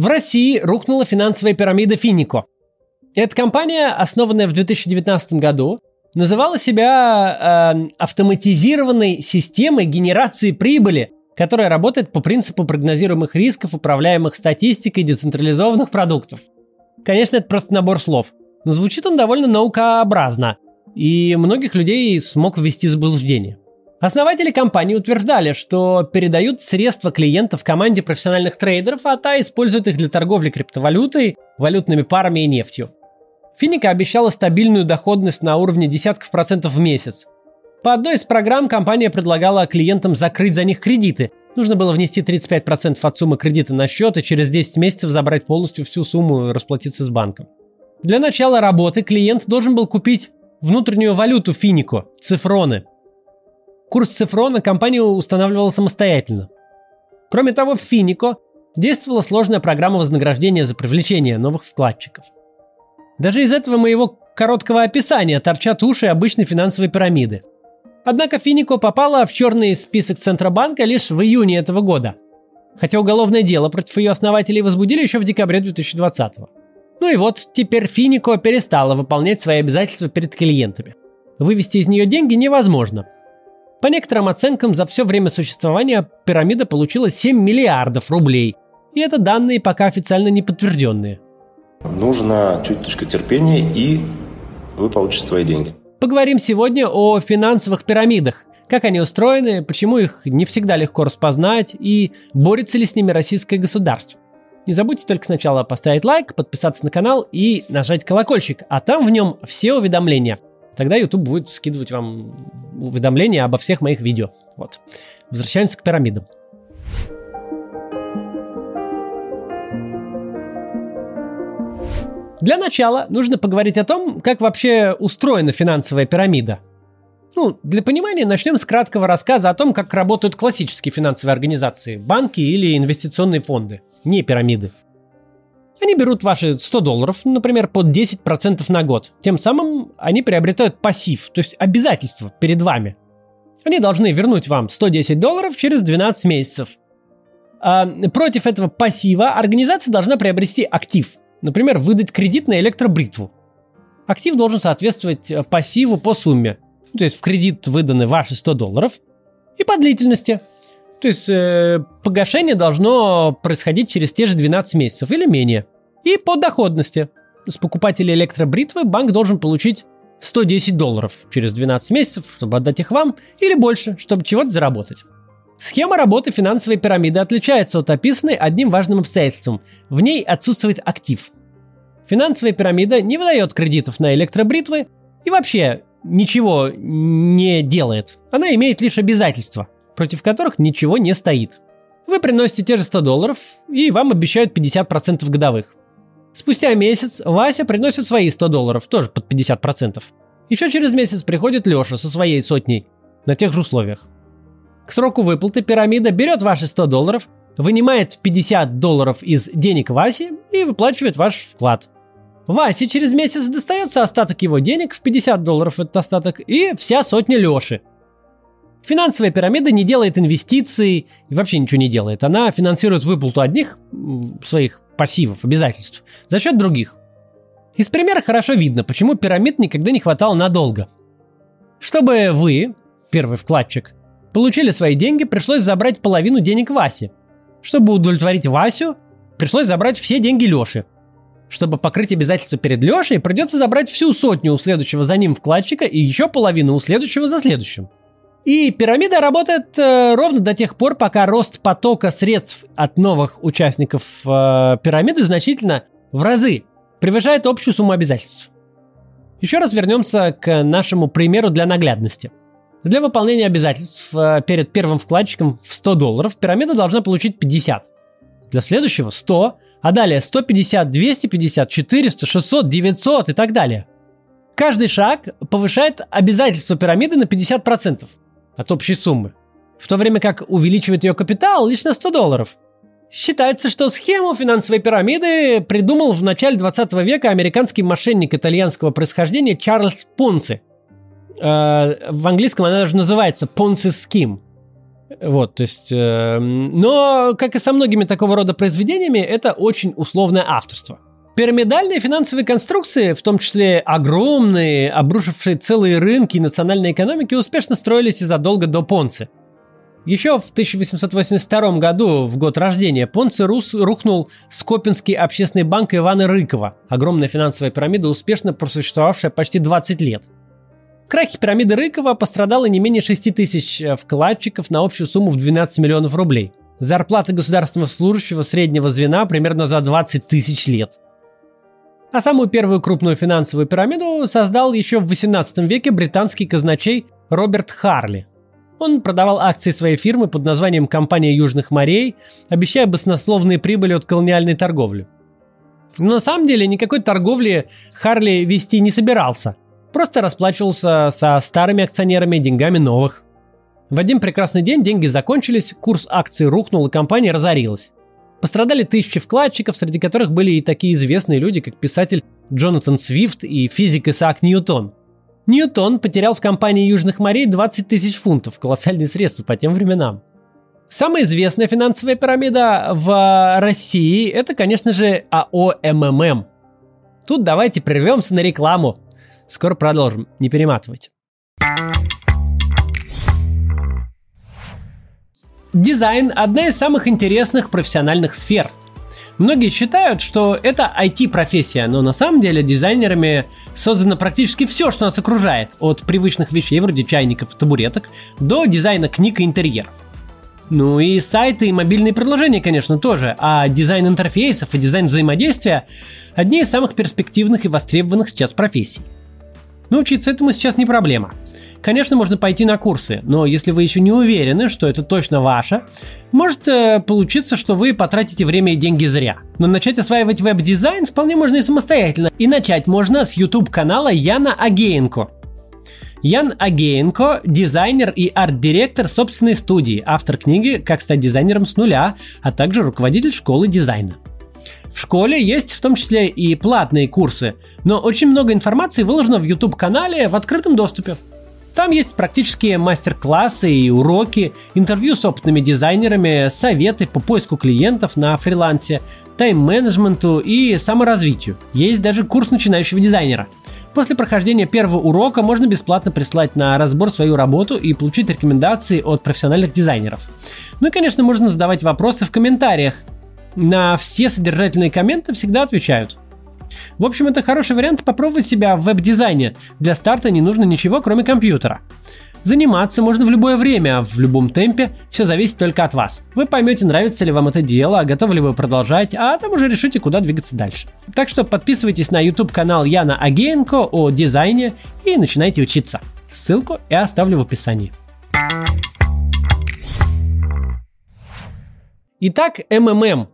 В России рухнула финансовая пирамида Финико. Эта компания, основанная в 2019 году, называла себя э, автоматизированной системой генерации прибыли, которая работает по принципу прогнозируемых рисков, управляемых статистикой децентрализованных продуктов. Конечно, это просто набор слов, но звучит он довольно наукообразно, и многих людей смог ввести заблуждение. Основатели компании утверждали, что передают средства клиентов команде профессиональных трейдеров, а та использует их для торговли криптовалютой, валютными парами и нефтью. Финика обещала стабильную доходность на уровне десятков процентов в месяц. По одной из программ компания предлагала клиентам закрыть за них кредиты. Нужно было внести 35% от суммы кредита на счет и через 10 месяцев забрать полностью всю сумму и расплатиться с банком. Для начала работы клиент должен был купить внутреннюю валюту Финико – цифроны. Курс цифрона компания устанавливала самостоятельно. Кроме того, в Финико действовала сложная программа вознаграждения за привлечение новых вкладчиков – даже из этого моего короткого описания торчат уши обычной финансовой пирамиды. Однако Финико попала в черный список Центробанка лишь в июне этого года. Хотя уголовное дело против ее основателей возбудили еще в декабре 2020 Ну и вот, теперь Финико перестала выполнять свои обязательства перед клиентами. Вывести из нее деньги невозможно. По некоторым оценкам, за все время существования пирамида получила 7 миллиардов рублей. И это данные пока официально не подтвержденные – Нужно чуточку терпения, и вы получите свои деньги. Поговорим сегодня о финансовых пирамидах. Как они устроены, почему их не всегда легко распознать и борется ли с ними российское государство. Не забудьте только сначала поставить лайк, подписаться на канал и нажать колокольчик, а там в нем все уведомления. Тогда YouTube будет скидывать вам уведомления обо всех моих видео. Вот. Возвращаемся к пирамидам. Для начала нужно поговорить о том, как вообще устроена финансовая пирамида. Ну, для понимания начнем с краткого рассказа о том, как работают классические финансовые организации, банки или инвестиционные фонды, не пирамиды. Они берут ваши 100 долларов, например, под 10% на год. Тем самым они приобретают пассив, то есть обязательство перед вами. Они должны вернуть вам 110 долларов через 12 месяцев. А против этого пассива организация должна приобрести актив, Например, выдать кредит на электробритву. Актив должен соответствовать э, пассиву по сумме. То есть в кредит выданы ваши 100 долларов и по длительности. То есть э, погашение должно происходить через те же 12 месяцев или менее. И по доходности. С покупателя электробритвы банк должен получить 110 долларов через 12 месяцев, чтобы отдать их вам, или больше, чтобы чего-то заработать. Схема работы финансовой пирамиды отличается от описанной одним важным обстоятельством. В ней отсутствует актив. Финансовая пирамида не выдает кредитов на электробритвы и вообще ничего не делает. Она имеет лишь обязательства, против которых ничего не стоит. Вы приносите те же 100 долларов, и вам обещают 50% годовых. Спустя месяц Вася приносит свои 100 долларов, тоже под 50%. Еще через месяц приходит Леша со своей сотней, на тех же условиях. К сроку выплаты пирамида берет ваши 100 долларов, вынимает 50 долларов из денег Васи и выплачивает ваш вклад. Васе через месяц достается остаток его денег в 50 долларов этот остаток и вся сотня Леши. Финансовая пирамида не делает инвестиций и вообще ничего не делает. Она финансирует выплату одних своих пассивов, обязательств за счет других. Из примера хорошо видно, почему пирамид никогда не хватало надолго. Чтобы вы, первый вкладчик, Получили свои деньги, пришлось забрать половину денег Васи. Чтобы удовлетворить Васю, пришлось забрать все деньги Леши. Чтобы покрыть обязательства перед Лешей, придется забрать всю сотню у следующего за ним вкладчика и еще половину у следующего за следующим. И пирамида работает э, ровно до тех пор, пока рост потока средств от новых участников э, пирамиды значительно в разы превышает общую сумму обязательств. Еще раз вернемся к нашему примеру для наглядности – для выполнения обязательств э, перед первым вкладчиком в 100 долларов пирамида должна получить 50. Для следующего 100, а далее 150, 250, 400, 600, 900 и так далее. Каждый шаг повышает обязательство пирамиды на 50% от общей суммы, в то время как увеличивает ее капитал лишь на 100 долларов. Считается, что схему финансовой пирамиды придумал в начале 20 века американский мошенник итальянского происхождения Чарльз Понци – Э, в английском она даже называется Ponzi Scheme. Вот, то есть... Э, но, как и со многими такого рода произведениями, это очень условное авторство. Пирамидальные финансовые конструкции, в том числе огромные, обрушившие целые рынки и национальные экономики, успешно строились и задолго до Понци. Еще в 1882 году, в год рождения, Понци Рус рухнул Скопинский общественный банк Ивана Рыкова, огромная финансовая пирамида, успешно просуществовавшая почти 20 лет. В крахе пирамиды Рыкова пострадало не менее 6 тысяч э, вкладчиков на общую сумму в 12 миллионов рублей. Зарплата государственного служащего среднего звена примерно за 20 тысяч лет – а самую первую крупную финансовую пирамиду создал еще в 18 веке британский казначей Роберт Харли. Он продавал акции своей фирмы под названием «Компания Южных морей», обещая баснословные прибыли от колониальной торговли. Но на самом деле никакой торговли Харли вести не собирался. Просто расплачивался со старыми акционерами деньгами новых. В один прекрасный день деньги закончились, курс акций рухнул и компания разорилась. Пострадали тысячи вкладчиков, среди которых были и такие известные люди, как писатель Джонатан Свифт и физик Исаак Ньютон. Ньютон потерял в компании Южных морей 20 тысяч фунтов, колоссальные средства по тем временам. Самая известная финансовая пирамида в России – это, конечно же, АО МММ. Тут давайте прервемся на рекламу. Скоро продолжим, не перематывайте. Дизайн – одна из самых интересных профессиональных сфер. Многие считают, что это IT-профессия, но на самом деле дизайнерами создано практически все, что нас окружает, от привычных вещей вроде чайников и табуреток до дизайна книг и интерьеров. Ну и сайты и мобильные приложения, конечно, тоже, а дизайн интерфейсов и дизайн взаимодействия – одни из самых перспективных и востребованных сейчас профессий. Научиться этому сейчас не проблема – Конечно, можно пойти на курсы, но если вы еще не уверены, что это точно ваше, может э, получиться, что вы потратите время и деньги зря. Но начать осваивать веб-дизайн вполне можно и самостоятельно. И начать можно с YouTube-канала Яна Агеенко. Ян Агеенко – дизайнер и арт-директор собственной студии, автор книги «Как стать дизайнером с нуля», а также руководитель школы дизайна. В школе есть в том числе и платные курсы, но очень много информации выложено в YouTube-канале в открытом доступе. Там есть практические мастер-классы и уроки, интервью с опытными дизайнерами, советы по поиску клиентов на фрилансе, тайм-менеджменту и саморазвитию. Есть даже курс начинающего дизайнера. После прохождения первого урока можно бесплатно прислать на разбор свою работу и получить рекомендации от профессиональных дизайнеров. Ну и, конечно, можно задавать вопросы в комментариях. На все содержательные комменты всегда отвечают. В общем, это хороший вариант попробовать себя в веб-дизайне. Для старта не нужно ничего, кроме компьютера. Заниматься можно в любое время, а в любом темпе, все зависит только от вас. Вы поймете, нравится ли вам это дело, готовы ли вы продолжать, а там уже решите, куда двигаться дальше. Так что подписывайтесь на YouTube канал Яна Агеенко о дизайне и начинайте учиться. Ссылку я оставлю в описании. Итак, МММ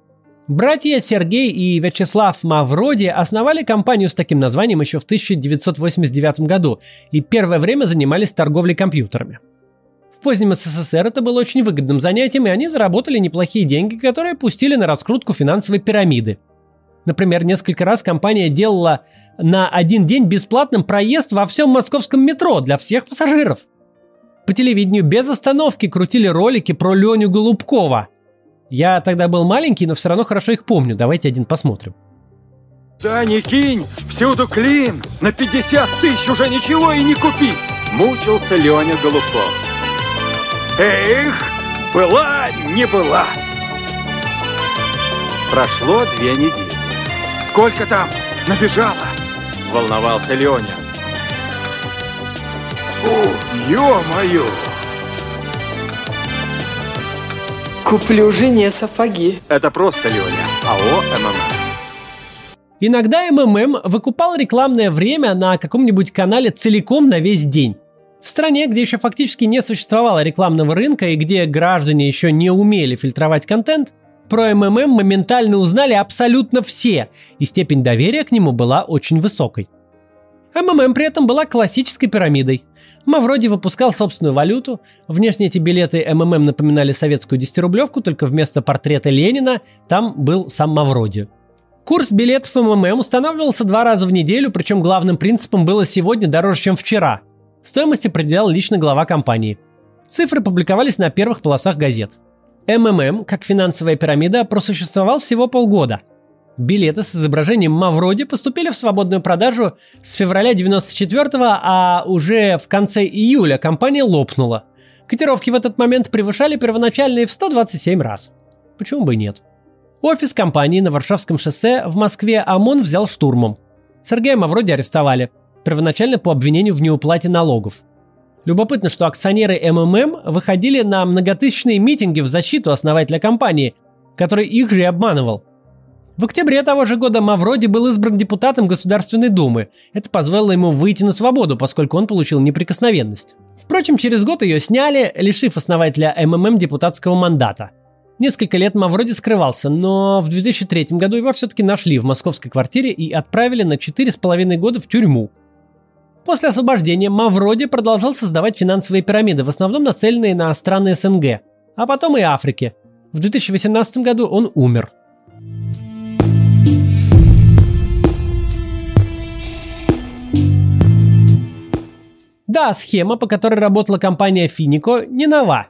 Братья Сергей и Вячеслав Мавроди основали компанию с таким названием еще в 1989 году и первое время занимались торговлей компьютерами. В позднем СССР это было очень выгодным занятием, и они заработали неплохие деньги, которые пустили на раскрутку финансовой пирамиды. Например, несколько раз компания делала на один день бесплатным проезд во всем московском метро для всех пассажиров. По телевидению без остановки крутили ролики про Леню Голубкова – я тогда был маленький, но все равно хорошо их помню. Давайте один посмотрим. Да не кинь, всюду клин. На 50 тысяч уже ничего и не купить. Мучился Леня Голубков. Эх, была, не была. Прошло две недели. Сколько там набежало? Волновался Леня. О, ё-моё! Куплю жене сапоги. Это просто Леня. АО МММ. Иногда МММ выкупал рекламное время на каком-нибудь канале целиком на весь день. В стране, где еще фактически не существовало рекламного рынка и где граждане еще не умели фильтровать контент, про МММ моментально узнали абсолютно все, и степень доверия к нему была очень высокой. МММ при этом была классической пирамидой. Мавроди выпускал собственную валюту. Внешне эти билеты МММ напоминали советскую 10-рублевку, только вместо портрета Ленина там был сам Мавроди. Курс билетов МММ устанавливался два раза в неделю, причем главным принципом было сегодня дороже, чем вчера. Стоимость определял лично глава компании. Цифры публиковались на первых полосах газет. МММ, как финансовая пирамида, просуществовал всего полгода. Билеты с изображением Мавроди поступили в свободную продажу с февраля 94-го, а уже в конце июля компания лопнула. Котировки в этот момент превышали первоначальные в 127 раз. Почему бы и нет? Офис компании на Варшавском шоссе в Москве ОМОН взял штурмом. Сергея Мавроди арестовали, первоначально по обвинению в неуплате налогов. Любопытно, что акционеры МММ выходили на многотысячные митинги в защиту основателя компании, который их же и обманывал. В октябре того же года Мавроди был избран депутатом Государственной Думы. Это позволило ему выйти на свободу, поскольку он получил неприкосновенность. Впрочем, через год ее сняли, лишив основателя МММ депутатского мандата. Несколько лет Мавроди скрывался, но в 2003 году его все-таки нашли в московской квартире и отправили на 4,5 года в тюрьму – После освобождения Мавроди продолжал создавать финансовые пирамиды, в основном нацеленные на страны СНГ, а потом и Африки. В 2018 году он умер. Да, схема, по которой работала компания Финико, не нова.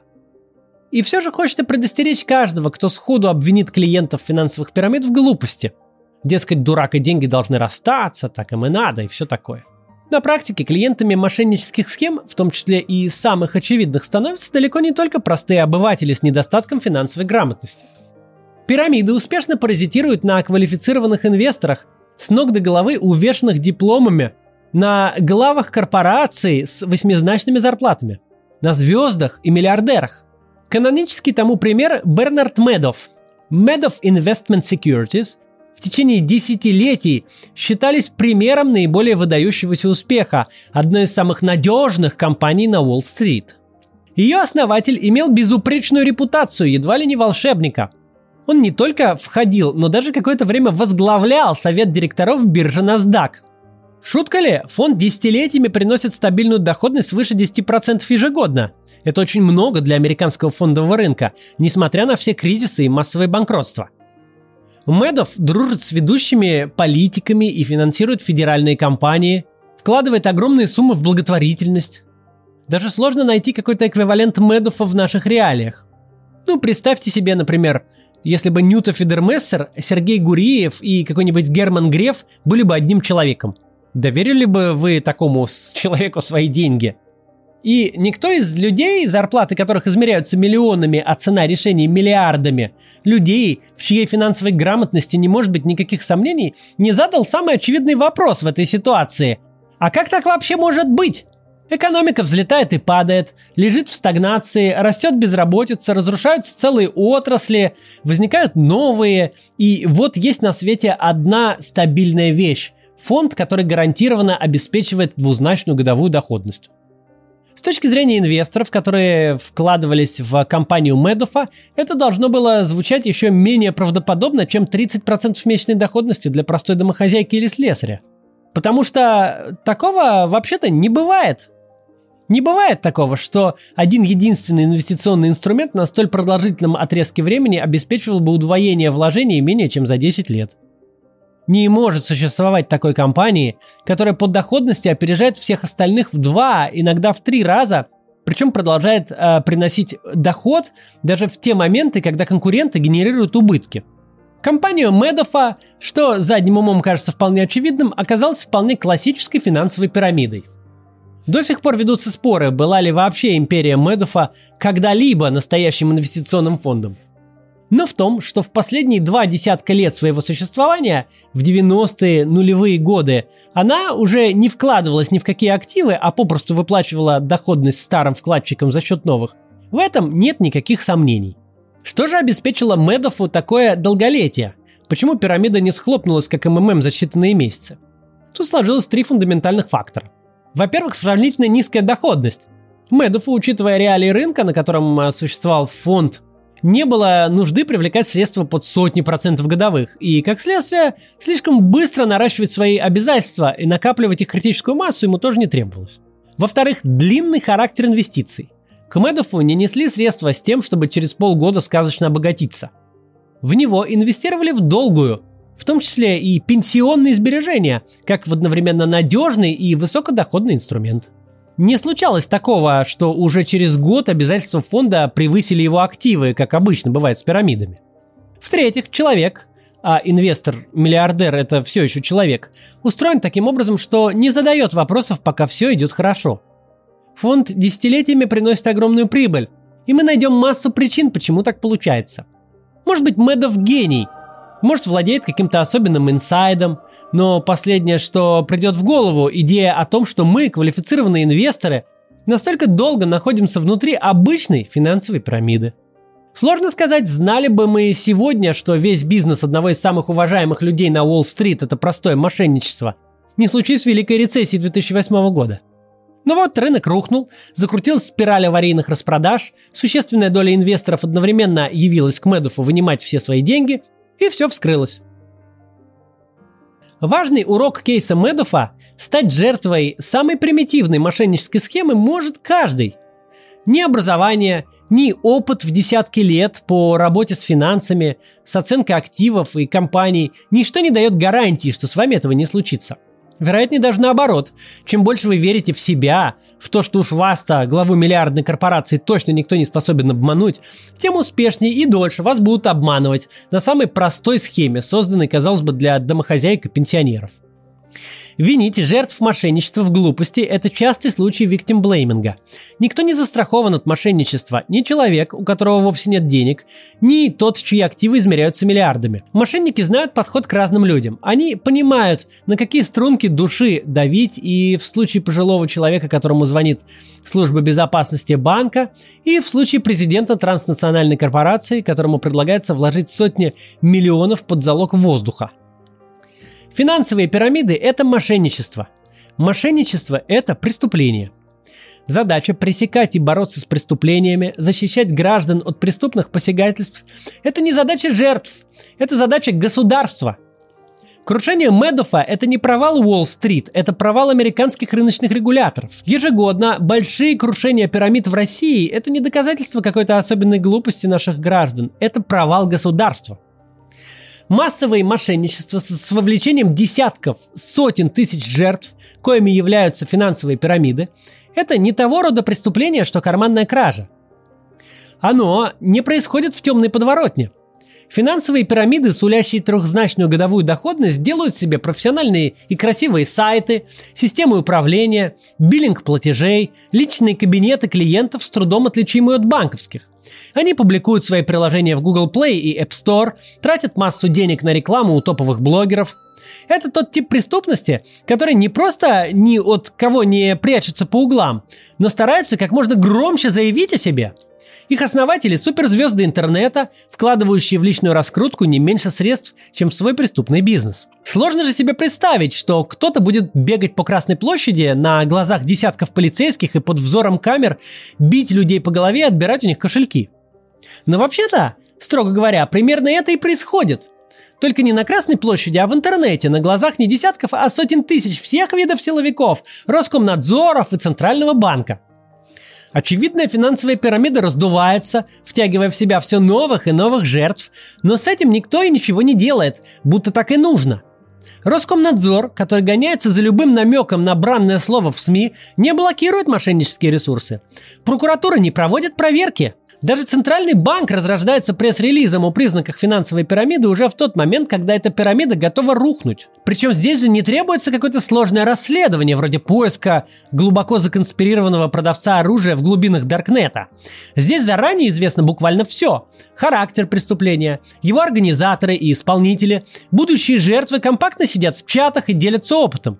И все же хочется предостеречь каждого, кто сходу обвинит клиентов финансовых пирамид в глупости. Дескать, дурак и деньги должны расстаться, так им и надо, и все такое. На практике клиентами мошеннических схем, в том числе и самых очевидных, становятся далеко не только простые обыватели с недостатком финансовой грамотности. Пирамиды успешно паразитируют на квалифицированных инвесторах, с ног до головы увешанных дипломами, на главах корпораций с восьмизначными зарплатами, на звездах и миллиардерах. Канонический тому пример Бернард Медов. Медов Investment Securities в течение десятилетий считались примером наиболее выдающегося успеха, одной из самых надежных компаний на Уолл-стрит. Ее основатель имел безупречную репутацию, едва ли не волшебника. Он не только входил, но даже какое-то время возглавлял совет директоров биржи NASDAQ. Шутка ли, фонд десятилетиями приносит стабильную доходность свыше 10% ежегодно. Это очень много для американского фондового рынка, несмотря на все кризисы и массовые банкротства. Медов дружит с ведущими политиками и финансирует федеральные кампании, вкладывает огромные суммы в благотворительность. Даже сложно найти какой-то эквивалент Медофа в наших реалиях. Ну, представьте себе, например, если бы Ньюта Федермессер, Сергей Гуриев и какой-нибудь Герман Греф были бы одним человеком. Доверили бы вы такому человеку свои деньги – и никто из людей, зарплаты которых измеряются миллионами, а цена решений миллиардами, людей, в чьей финансовой грамотности не может быть никаких сомнений, не задал самый очевидный вопрос в этой ситуации. А как так вообще может быть? Экономика взлетает и падает, лежит в стагнации, растет безработица, разрушаются целые отрасли, возникают новые. И вот есть на свете одна стабильная вещь. Фонд, который гарантированно обеспечивает двузначную годовую доходность. С точки зрения инвесторов, которые вкладывались в компанию Медофа, это должно было звучать еще менее правдоподобно, чем 30% месячной доходности для простой домохозяйки или слесаря. Потому что такого вообще-то не бывает. Не бывает такого, что один единственный инвестиционный инструмент на столь продолжительном отрезке времени обеспечивал бы удвоение вложений менее чем за 10 лет. Не может существовать такой компании, которая по доходности опережает всех остальных в два, иногда в три раза, причем продолжает э, приносить доход даже в те моменты, когда конкуренты генерируют убытки. Компания Медофа, что задним умом кажется вполне очевидным, оказалась вполне классической финансовой пирамидой. До сих пор ведутся споры, была ли вообще империя Медофа когда-либо настоящим инвестиционным фондом – но в том, что в последние два десятка лет своего существования, в 90-е нулевые годы, она уже не вкладывалась ни в какие активы, а попросту выплачивала доходность старым вкладчикам за счет новых, в этом нет никаких сомнений. Что же обеспечило Медофу такое долголетие? Почему пирамида не схлопнулась, как МММ, за считанные месяцы? Тут сложилось три фундаментальных фактора. Во-первых, сравнительно низкая доходность. Медофу, учитывая реалии рынка, на котором а, существовал фонд не было нужды привлекать средства под сотни процентов годовых, и, как следствие, слишком быстро наращивать свои обязательства и накапливать их критическую массу ему тоже не требовалось. Во-вторых, длинный характер инвестиций. К Медофу не несли средства с тем, чтобы через полгода сказочно обогатиться. В него инвестировали в долгую, в том числе и пенсионные сбережения, как в одновременно надежный и высокодоходный инструмент. Не случалось такого, что уже через год обязательства фонда превысили его активы, как обычно бывает с пирамидами. В-третьих, человек, а инвестор-миллиардер – это все еще человек, устроен таким образом, что не задает вопросов, пока все идет хорошо. Фонд десятилетиями приносит огромную прибыль, и мы найдем массу причин, почему так получается. Может быть, Медов гений, может, владеет каким-то особенным инсайдом, но последнее, что придет в голову, идея о том, что мы, квалифицированные инвесторы, настолько долго находимся внутри обычной финансовой пирамиды. Сложно сказать, знали бы мы сегодня, что весь бизнес одного из самых уважаемых людей на Уолл-стрит – это простое мошенничество. Не случись Великой рецессии 2008 года. Но вот рынок рухнул, закрутилась спираль аварийных распродаж, существенная доля инвесторов одновременно явилась к Медуфу вынимать все свои деньги, и все вскрылось. Важный урок кейса Медуфа – стать жертвой самой примитивной мошеннической схемы может каждый. Ни образование, ни опыт в десятки лет по работе с финансами, с оценкой активов и компаний, ничто не дает гарантии, что с вами этого не случится. Вероятнее даже наоборот. Чем больше вы верите в себя, в то, что уж вас-то, главу миллиардной корпорации, точно никто не способен обмануть, тем успешнее и дольше вас будут обманывать на самой простой схеме, созданной, казалось бы, для домохозяек и пенсионеров – Винить жертв мошенничества в глупости – это частый случай виктимблейминга. Никто не застрахован от мошенничества, ни человек, у которого вовсе нет денег, ни тот, чьи активы измеряются миллиардами. Мошенники знают подход к разным людям. Они понимают, на какие струнки души давить, и в случае пожилого человека, которому звонит служба безопасности банка, и в случае президента транснациональной корпорации, которому предлагается вложить сотни миллионов под залог воздуха. Финансовые пирамиды – это мошенничество. Мошенничество – это преступление. Задача пресекать и бороться с преступлениями, защищать граждан от преступных посягательств – это не задача жертв, это задача государства. Крушение Медофа – это не провал Уолл-стрит, это провал американских рыночных регуляторов. Ежегодно большие крушения пирамид в России – это не доказательство какой-то особенной глупости наших граждан, это провал государства. Массовые мошенничества с, с вовлечением десятков, сотен тысяч жертв, коими являются финансовые пирамиды, это не того рода преступление, что карманная кража. Оно не происходит в темной подворотне. Финансовые пирамиды, сулящие трехзначную годовую доходность, делают себе профессиональные и красивые сайты, системы управления, биллинг платежей, личные кабинеты клиентов с трудом отличимые от банковских. Они публикуют свои приложения в Google Play и App Store, тратят массу денег на рекламу у топовых блогеров. Это тот тип преступности, который не просто ни от кого не прячется по углам, но старается как можно громче заявить о себе – их основатели – суперзвезды интернета, вкладывающие в личную раскрутку не меньше средств, чем в свой преступный бизнес. Сложно же себе представить, что кто-то будет бегать по Красной площади на глазах десятков полицейских и под взором камер бить людей по голове и отбирать у них кошельки. Но вообще-то, строго говоря, примерно это и происходит. Только не на Красной площади, а в интернете, на глазах не десятков, а сотен тысяч всех видов силовиков, Роскомнадзоров и Центрального банка – Очевидная финансовая пирамида раздувается, втягивая в себя все новых и новых жертв, но с этим никто и ничего не делает, будто так и нужно. Роскомнадзор, который гоняется за любым намеком на бранное слово в СМИ, не блокирует мошеннические ресурсы. Прокуратура не проводит проверки – даже Центральный банк разрождается пресс-релизом о признаках финансовой пирамиды уже в тот момент, когда эта пирамида готова рухнуть. Причем здесь же не требуется какое-то сложное расследование, вроде поиска глубоко законспирированного продавца оружия в глубинах Даркнета. Здесь заранее известно буквально все. Характер преступления, его организаторы и исполнители, будущие жертвы компактно сидят в чатах и делятся опытом.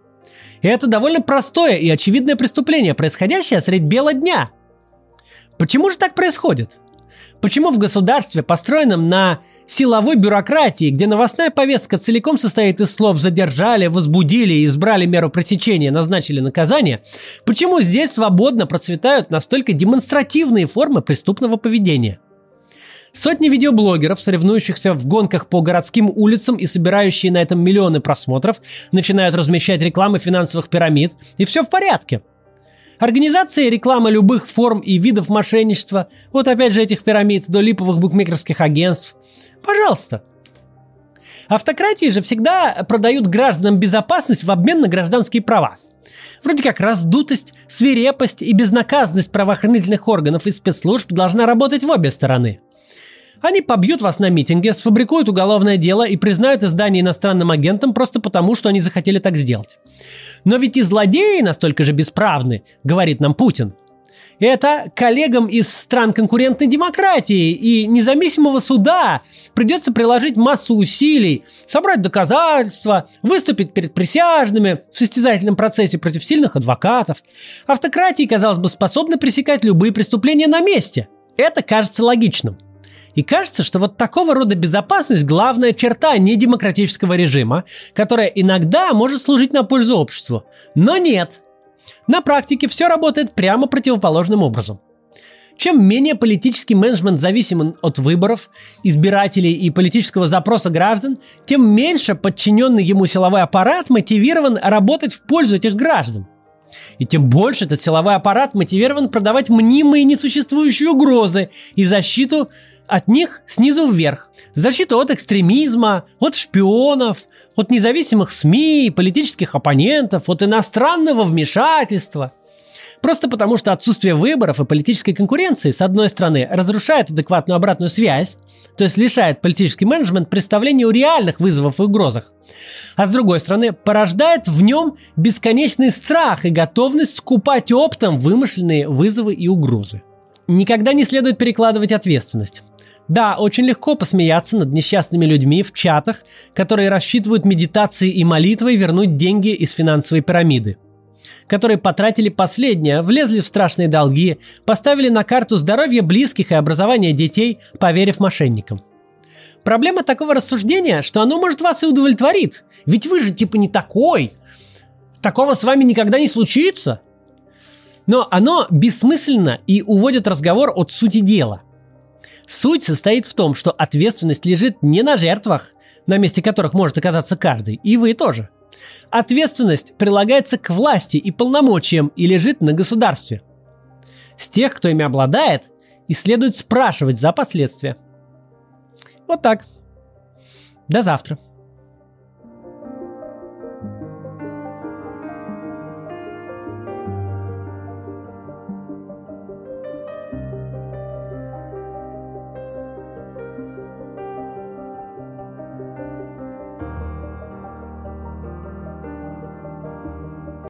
И это довольно простое и очевидное преступление, происходящее средь бела дня – Почему же так происходит? Почему в государстве, построенном на силовой бюрократии, где новостная повестка целиком состоит из слов «задержали», «возбудили», «избрали меру пресечения», «назначили наказание», почему здесь свободно процветают настолько демонстративные формы преступного поведения? Сотни видеоблогеров, соревнующихся в гонках по городским улицам и собирающие на этом миллионы просмотров, начинают размещать рекламы финансовых пирамид, и все в порядке – Организация и реклама любых форм и видов мошенничества, вот опять же этих пирамид до липовых букмекерских агентств. Пожалуйста. Автократии же всегда продают гражданам безопасность в обмен на гражданские права. Вроде как раздутость, свирепость и безнаказанность правоохранительных органов и спецслужб должна работать в обе стороны. Они побьют вас на митинге, сфабрикуют уголовное дело и признают издание иностранным агентом просто потому, что они захотели так сделать. Но ведь и злодеи настолько же бесправны, говорит нам Путин – это коллегам из стран конкурентной демократии и независимого суда придется приложить массу усилий, собрать доказательства, выступить перед присяжными в состязательном процессе против сильных адвокатов. Автократии, казалось бы, способны пресекать любые преступления на месте. Это кажется логичным. И кажется, что вот такого рода безопасность – главная черта недемократического режима, которая иногда может служить на пользу обществу. Но нет, на практике все работает прямо противоположным образом. Чем менее политический менеджмент зависим от выборов, избирателей и политического запроса граждан, тем меньше подчиненный ему силовой аппарат мотивирован работать в пользу этих граждан. И тем больше этот силовой аппарат мотивирован продавать мнимые несуществующие угрозы и защиту от них снизу вверх. Защиту от экстремизма, от шпионов, от независимых СМИ, политических оппонентов, от иностранного вмешательства. Просто потому, что отсутствие выборов и политической конкуренции, с одной стороны, разрушает адекватную обратную связь, то есть лишает политический менеджмент представления о реальных вызовах и угрозах, а с другой стороны, порождает в нем бесконечный страх и готовность скупать оптом вымышленные вызовы и угрозы. Никогда не следует перекладывать ответственность. Да, очень легко посмеяться над несчастными людьми в чатах, которые рассчитывают медитацией и молитвой вернуть деньги из финансовой пирамиды. Которые потратили последнее, влезли в страшные долги, поставили на карту здоровье близких и образование детей, поверив мошенникам. Проблема такого рассуждения, что оно, может, вас и удовлетворит. Ведь вы же типа не такой. Такого с вами никогда не случится. Но оно бессмысленно и уводит разговор от сути дела. Суть состоит в том, что ответственность лежит не на жертвах, на месте которых может оказаться каждый, и вы тоже. Ответственность прилагается к власти и полномочиям и лежит на государстве. С тех, кто ими обладает, и следует спрашивать за последствия. Вот так. До завтра.